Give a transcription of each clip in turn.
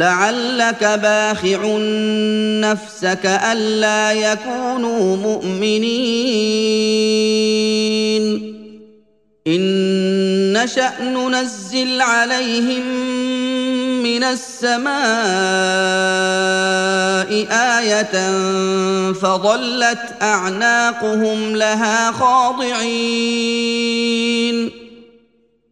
لعلك باخع نفسك ألا يكونوا مؤمنين. إن نشأ ننزل عليهم من السماء آية فظلت أعناقهم لها خاضعين.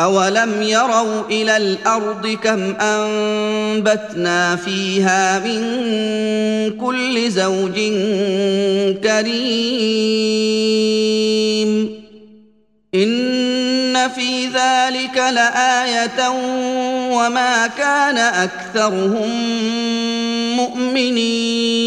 اولم يروا إلى الأرض كم انبتنا فيها من كل زوج كريم ان في ذلك لايه وما كان اكثرهم مؤمنين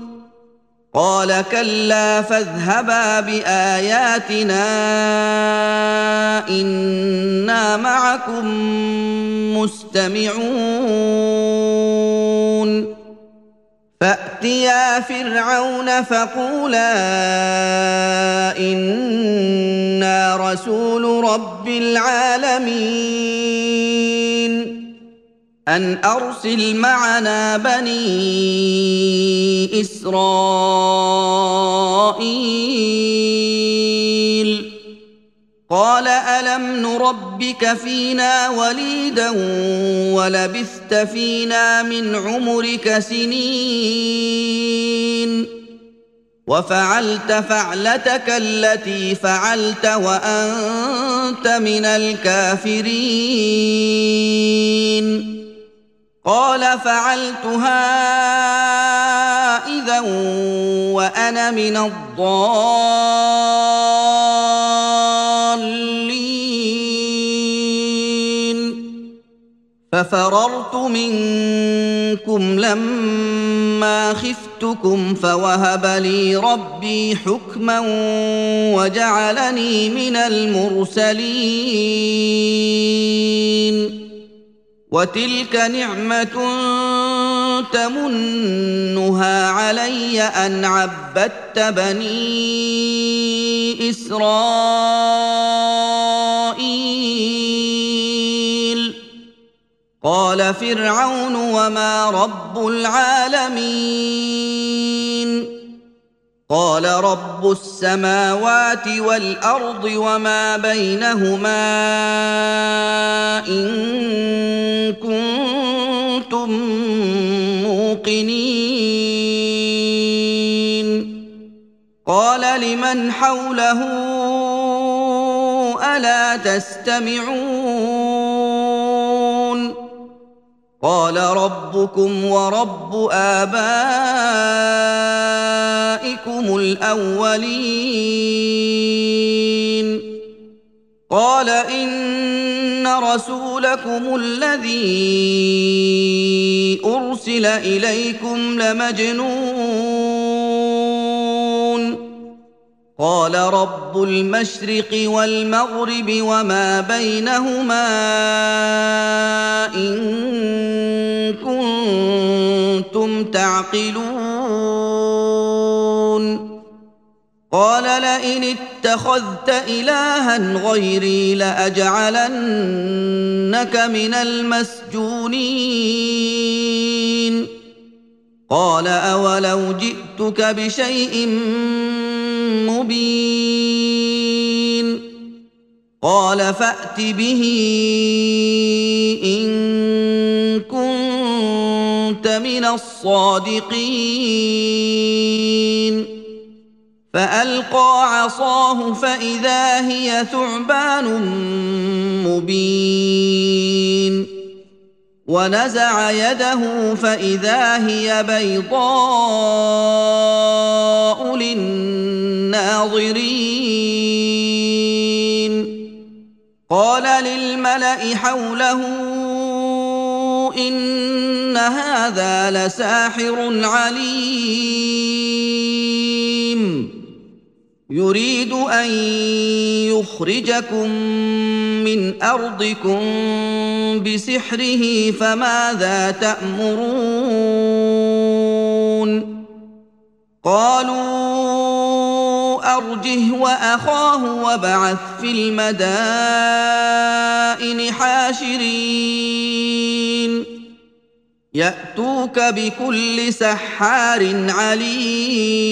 قال كلا فاذهبا بآياتنا إنا معكم مستمعون. فأتيا فرعون فقولا إنا رسول رب العالمين. أن أرسل معنا بني إسرائيل. قال ألم نربك فينا وليدا ولبثت فينا من عمرك سنين. وفعلت فعلتك التي فعلت وأنت من الكافرين. قال فعلتها إذا وأنا من الضالين. ففررت منكم لما خفتكم فوهب لي ربي حكما وجعلني من المرسلين. وتلك نعمة تمنها علي أن عبدت بني إسرائيل. قال فرعون وما رب العالمين. قال رب السماوات والأرض وما بينهما إن كنتم موقنين. قال لمن حوله ألا تستمعون؟ قال ربكم ورب آبائكم الأولين. قال إن رسولكم الذي أرسل إليكم لمجنون. قال رب المشرق والمغرب وما بينهما إن كنتم تعقلون. قال لئن اتخذت إلها غيري لأجعلنك من المسجونين. قال أولو جئتك بشيء مبين قال فأت به إن كنت من الصادقين فألقى عصاه فإذا هي ثعبان مبين ونزع يده فإذا هي بيضاء للناظرين. قال للملأ حوله إن هذا لساحر عليم. يريد أن يخرجكم من أرضكم بسحره فماذا تأمرون؟ قالوا أرجه وأخاه وابعث في المدائن حاشرين. يأتوك بكل سحار عليم.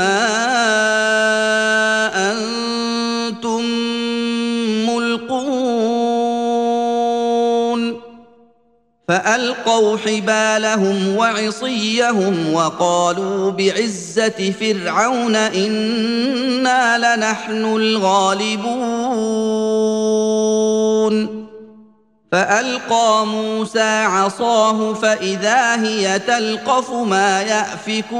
ما أنتم ملقون فألقوا حبالهم وعصيهم وقالوا بعزة فرعون إنا لنحن الغالبون فألقى موسى عصاه فإذا هي تلقف ما يأفكون.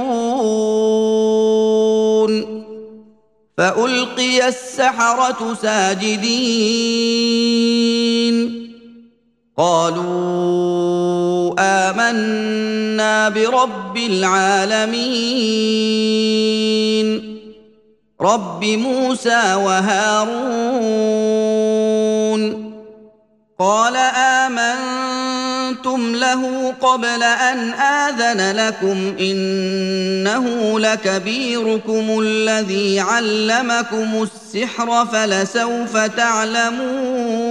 فألقي السحرة ساجدين. قالوا آمنا برب العالمين. رب موسى وهارون. قال آمنتم له قبل أن آذن لكم إنه لكبيركم الذي علمكم السحر فلسوف تعلمون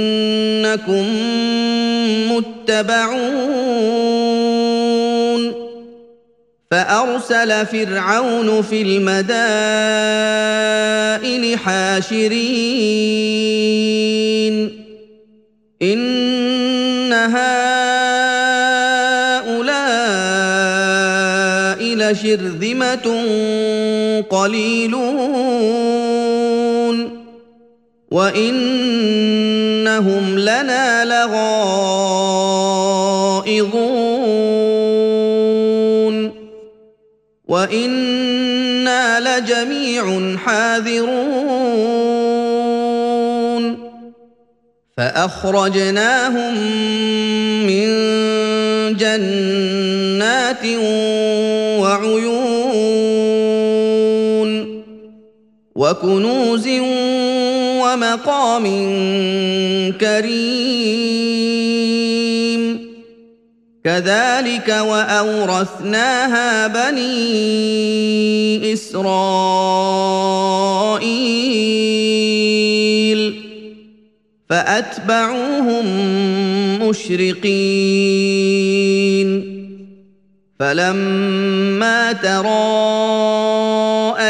إنكم متبعون. فأرسل فرعون في المدائن حاشرين. إن هؤلاء لشرذمة قليلون. وانهم لنا لغائظون وأنا لجميع حاذرون فاخرجناهم من جنات وعيون وكنوز ومقام كريم. كذلك وأورثناها بني إسرائيل. فأتبعوهم مشرقين. فلما تراءى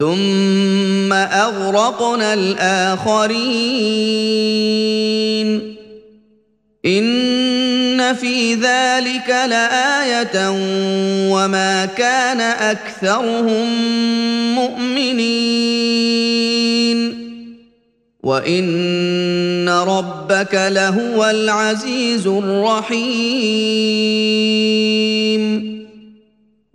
ثم أغرقنا الآخرين. إن في ذلك لآية وما كان أكثرهم مؤمنين. وإن ربك لهو العزيز الرحيم.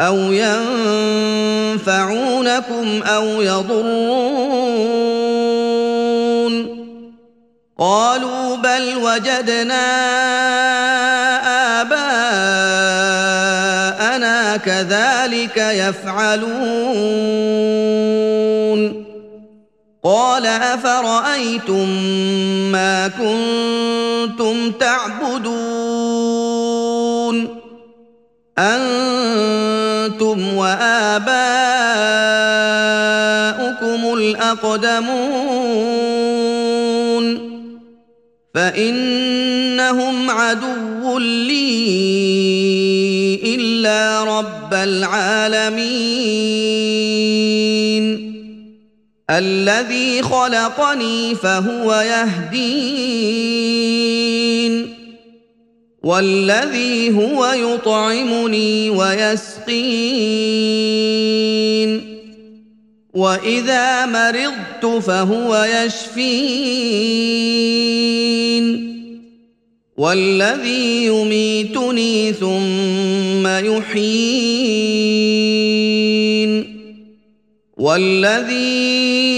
أو ينفعونكم أو يضرون قالوا بل وجدنا اباءنا كذلك يفعلون قال افرايتم ما كنتم تعبدون أنتم وآباؤكم الأقدمون فإنهم عدو لي إلا رب العالمين. الذي خلقني فهو يهدين. والذي هو يطعمني ويسقين. وإذا مرضت فهو يشفين. والذي يميتني ثم يحيين. والذي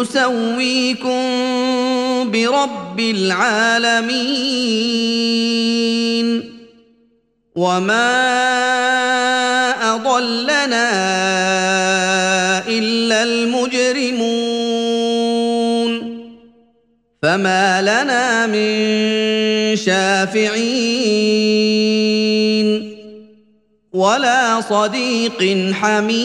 نسويكم برب العالمين. وما أضلنا إلا المجرمون. فما لنا من شافعين. ولا صديق حميم.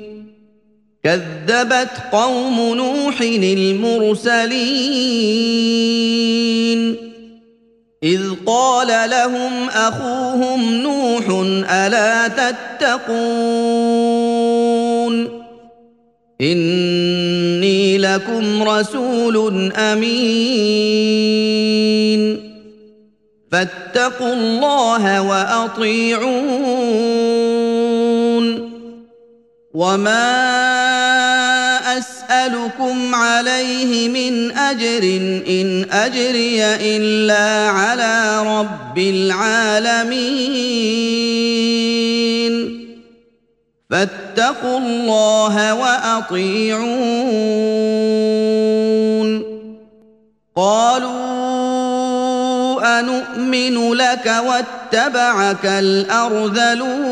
كذبت قوم نوح المرسلين. إذ قال لهم أخوهم نوح ألا تتقون؟ إني لكم رسول أمين. فاتقوا الله وأطيعون. وما اسالكم عليه من اجر ان اجري الا على رب العالمين فاتقوا الله واطيعون قالوا انومن لك واتبعك الارذلون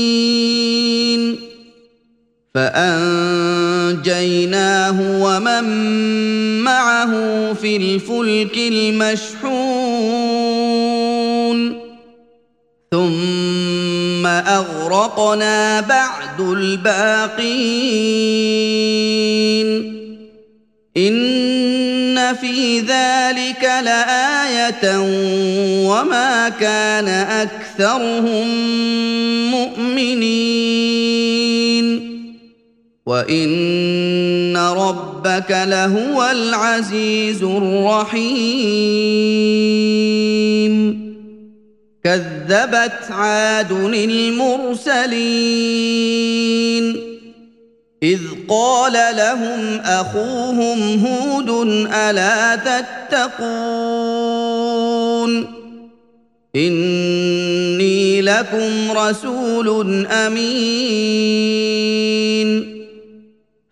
فأنجيناه ومن معه في الفلك المشحون. ثم أغرقنا بعد الباقين. إن في ذلك لآية وما كان أكثرهم مؤمنين. وان ربك لهو العزيز الرحيم كذبت عاد المرسلين اذ قال لهم اخوهم هود الا تتقون اني لكم رسول امين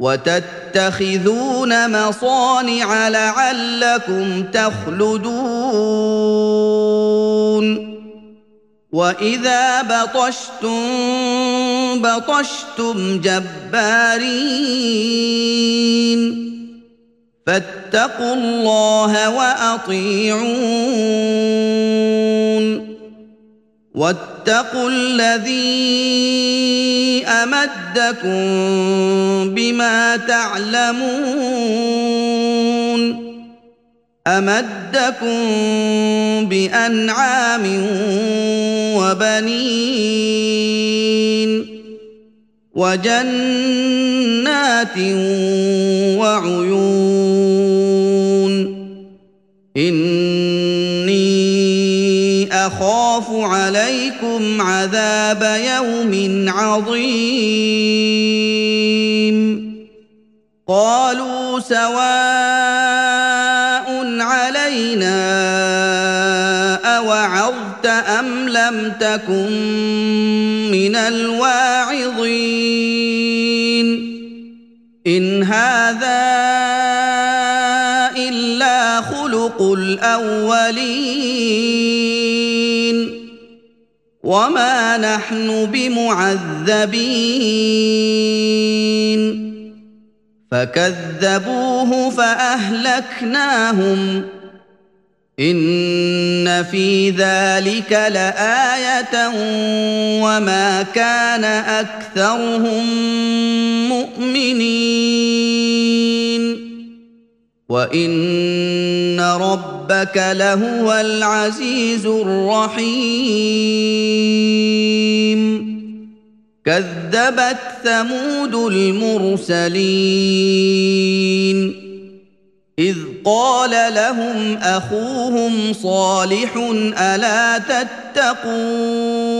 وتتخذون مصانع لعلكم تخلدون. وإذا بطشتم بطشتم جبارين. فاتقوا الله وأطيعون. واتقوا الذي أمدكم بما تعلمون أمدكم بأنعام وبنين وجنات وعيون أخاف عليكم عذاب يوم عظيم. قالوا سواء علينا أوعظت أم لم تكن من الواعظين. إن هذا إلا خلق الأولين. وما نحن بمعذبين فكذبوه فاهلكناهم ان في ذلك لايه وما كان اكثرهم مؤمنين وان ربك لهو العزيز الرحيم كذبت ثمود المرسلين اذ قال لهم اخوهم صالح الا تتقون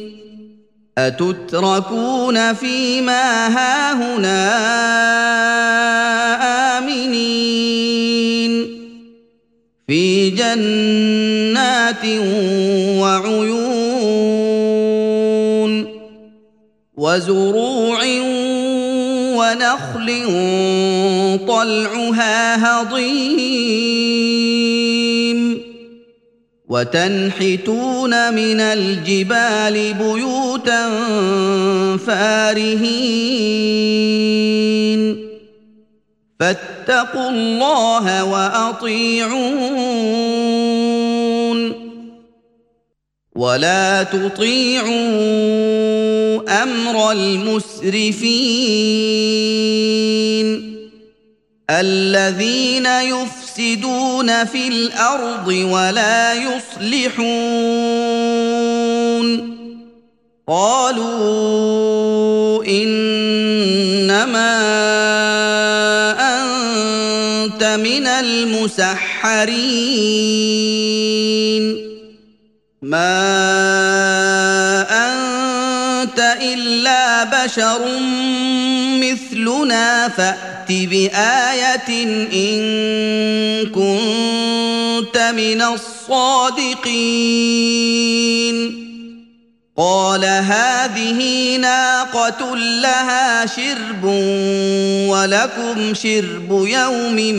أتتركون فيما هاهنا آمنين؟ في جنات وعيون وزروع ونخل طلعها هضيم وتنحتون من الجبال بيوتا فارهين. فاتقوا الله وأطيعون. ولا تطيعوا أمر المسرفين. الذين يفسدون في الأرض ولا يصلحون. قالوا إنما أنت من المسحرين. ما أنت إلا بشر مثلنا فأ بآية إن كنت من الصادقين. قال هذه ناقة لها شرب ولكم شرب يوم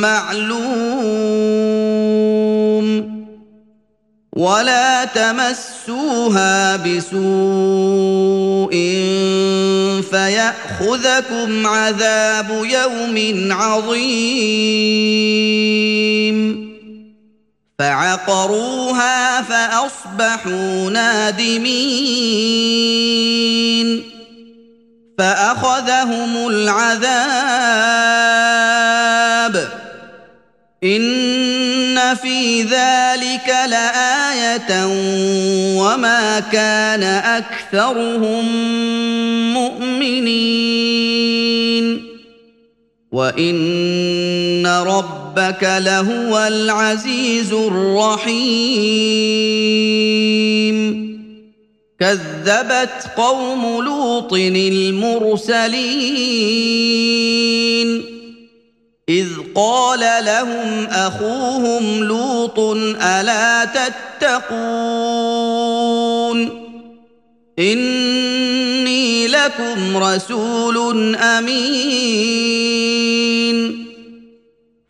معلوم. ولا تمسوها بسوء فيأخذكم عذاب يوم عظيم. فعقروها فأصبحوا نادمين. فأخذهم العذاب. إن في ذلك وما كان اكثرهم مؤمنين وان ربك لهو العزيز الرحيم كذبت قوم لوط المرسلين إذ قال لهم أخوهم لوط ألا تتقون؟ إني لكم رسول أمين.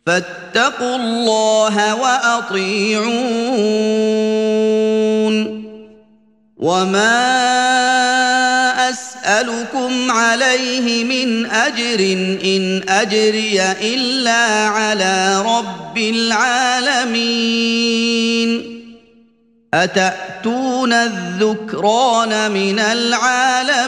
فاتقوا الله وأطيعون. وما أسألكم عليه من أجر إن أجري إلا على رب العالمين. أتأتون الذكران من العالمين؟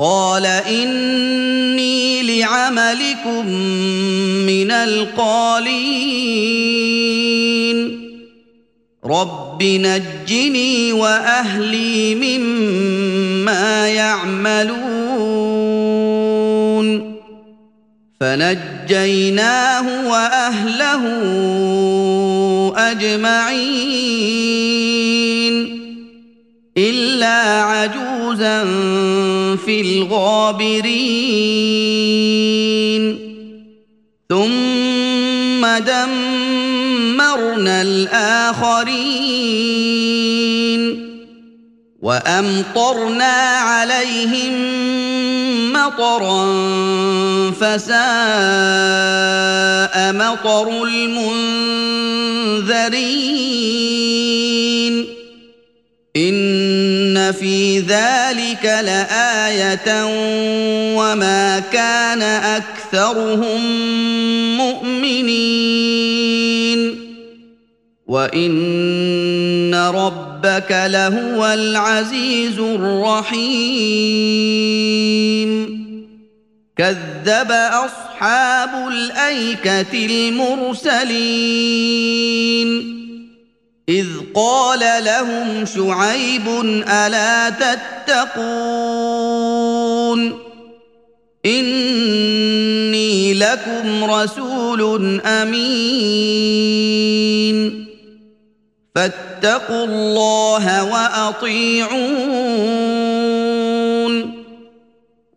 قال إني لعملكم من القالين. رب نجني وأهلي مما يعملون. فنجيناه وأهله أجمعين. إلا عجوزا في الغابرين. ثم دمرنا الآخرين. وأمطرنا عليهم مطرا فساء مطر المنذرين. في ذلك لايه وما كان اكثرهم مؤمنين وان ربك لهو العزيز الرحيم كذب اصحاب الايكه المرسلين إذ قال لهم شعيب ألا تتقون إني لكم رسول أمين فاتقوا الله وأطيعون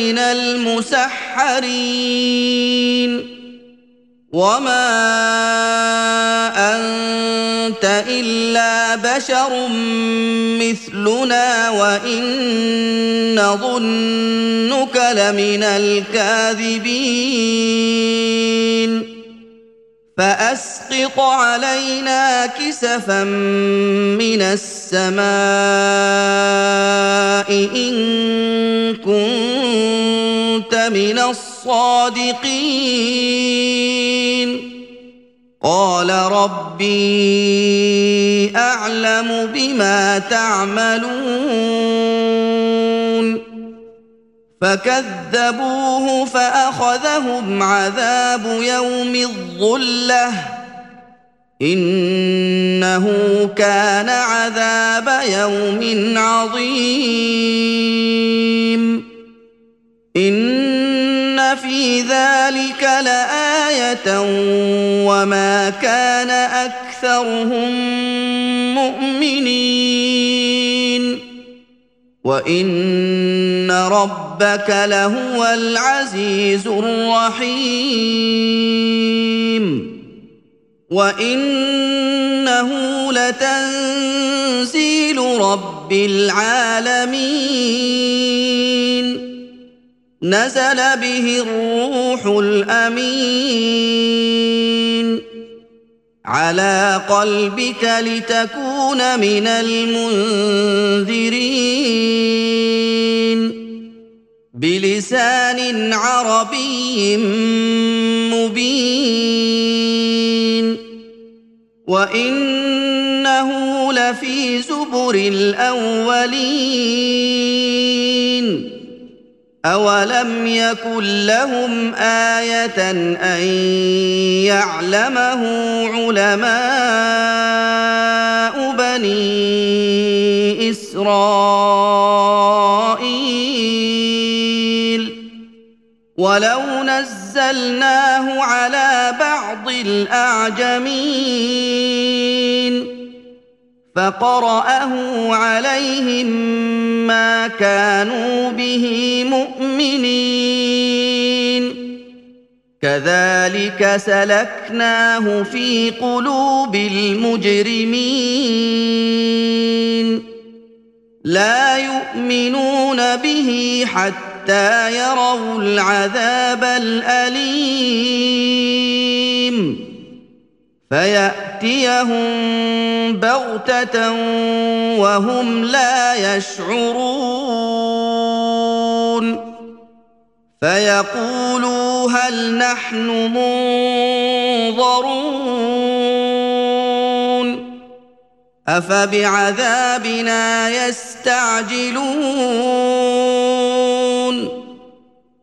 من المسحرين. وما انت الا بشر مثلنا وان نظنك لمن الكاذبين. فأسقط علينا كسفا من السماء إن كنت من الصادقين. قال ربي أعلم بما تعملون. فكذبوه فأخذهم عذاب يوم الظلة. إنه كان عذاب يوم عظيم. إن في ذلك لآية وما كان أكثرهم مؤمنين. وان ربك لهو العزيز الرحيم وانه لتنزيل رب العالمين نزل به الروح الامين على قلبك لتكون من المنذرين. بلسان عربي مبين. وإنه لفي زبر الأولين. أولم يكن لهم آية أن يعلمه علماء بني إسرائيل ولو نزلناه على بعض الأعجمين فقرأه عليهم ما كانوا به مؤمنين. كذلك سلكناه في قلوب المجرمين. لا يؤمنون به حتى يروا العذاب الأليم. فيأتيهم بغتة وهم لا يشعرون. فيقولوا هل نحن منظرون. أفبعذابنا يستعجلون.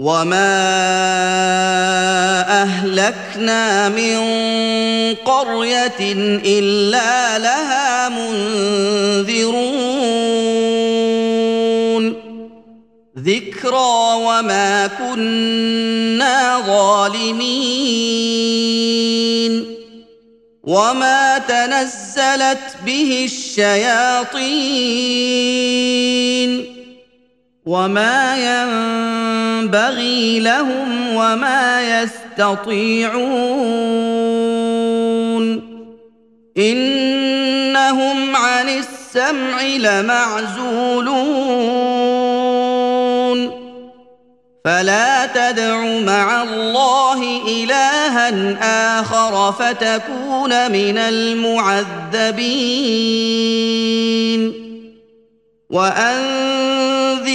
وما اهلكنا من قريه الا لها منذرون ذكرى وما كنا ظالمين وما تنزلت به الشياطين وما ينبغي لهم وما يستطيعون انهم عن السمع لمعزولون فلا تدع مع الله الها اخر فتكون من المعذبين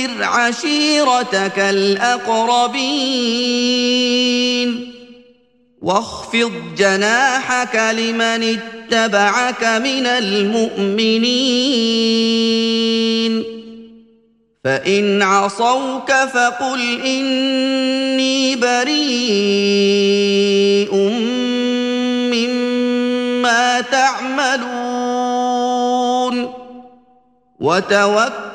وانذر عشيرتك الأقربين. واخفض جناحك لمن اتبعك من المؤمنين. فإن عصوك فقل إني بريء مما تعملون. وتوكل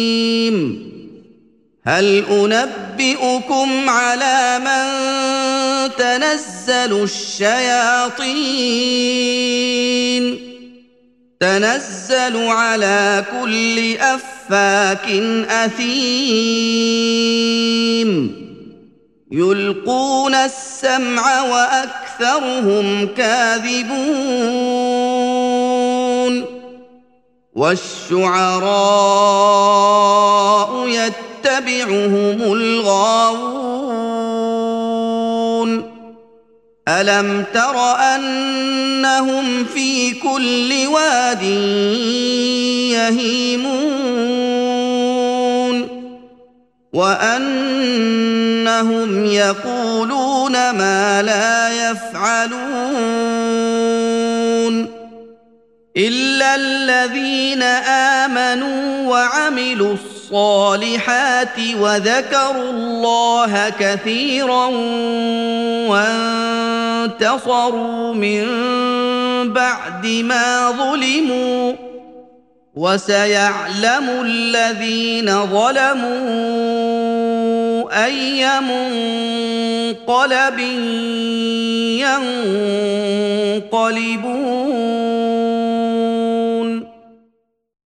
هل أنبئكم على من تنزل الشياطين؟ تنزل على كل أفاك أثيم. يلقون السمع وأكثرهم كاذبون. والشعراء يتبعهم الغاوون ألم تر أنهم في كل واد يهيمون وأنهم يقولون ما لا يفعلون إلا الذين آمنوا وعملوا الصالحات وذكروا الله كثيرا وانتصروا من بعد ما ظلموا وسيعلم الذين ظلموا أي منقلب ينقلبون.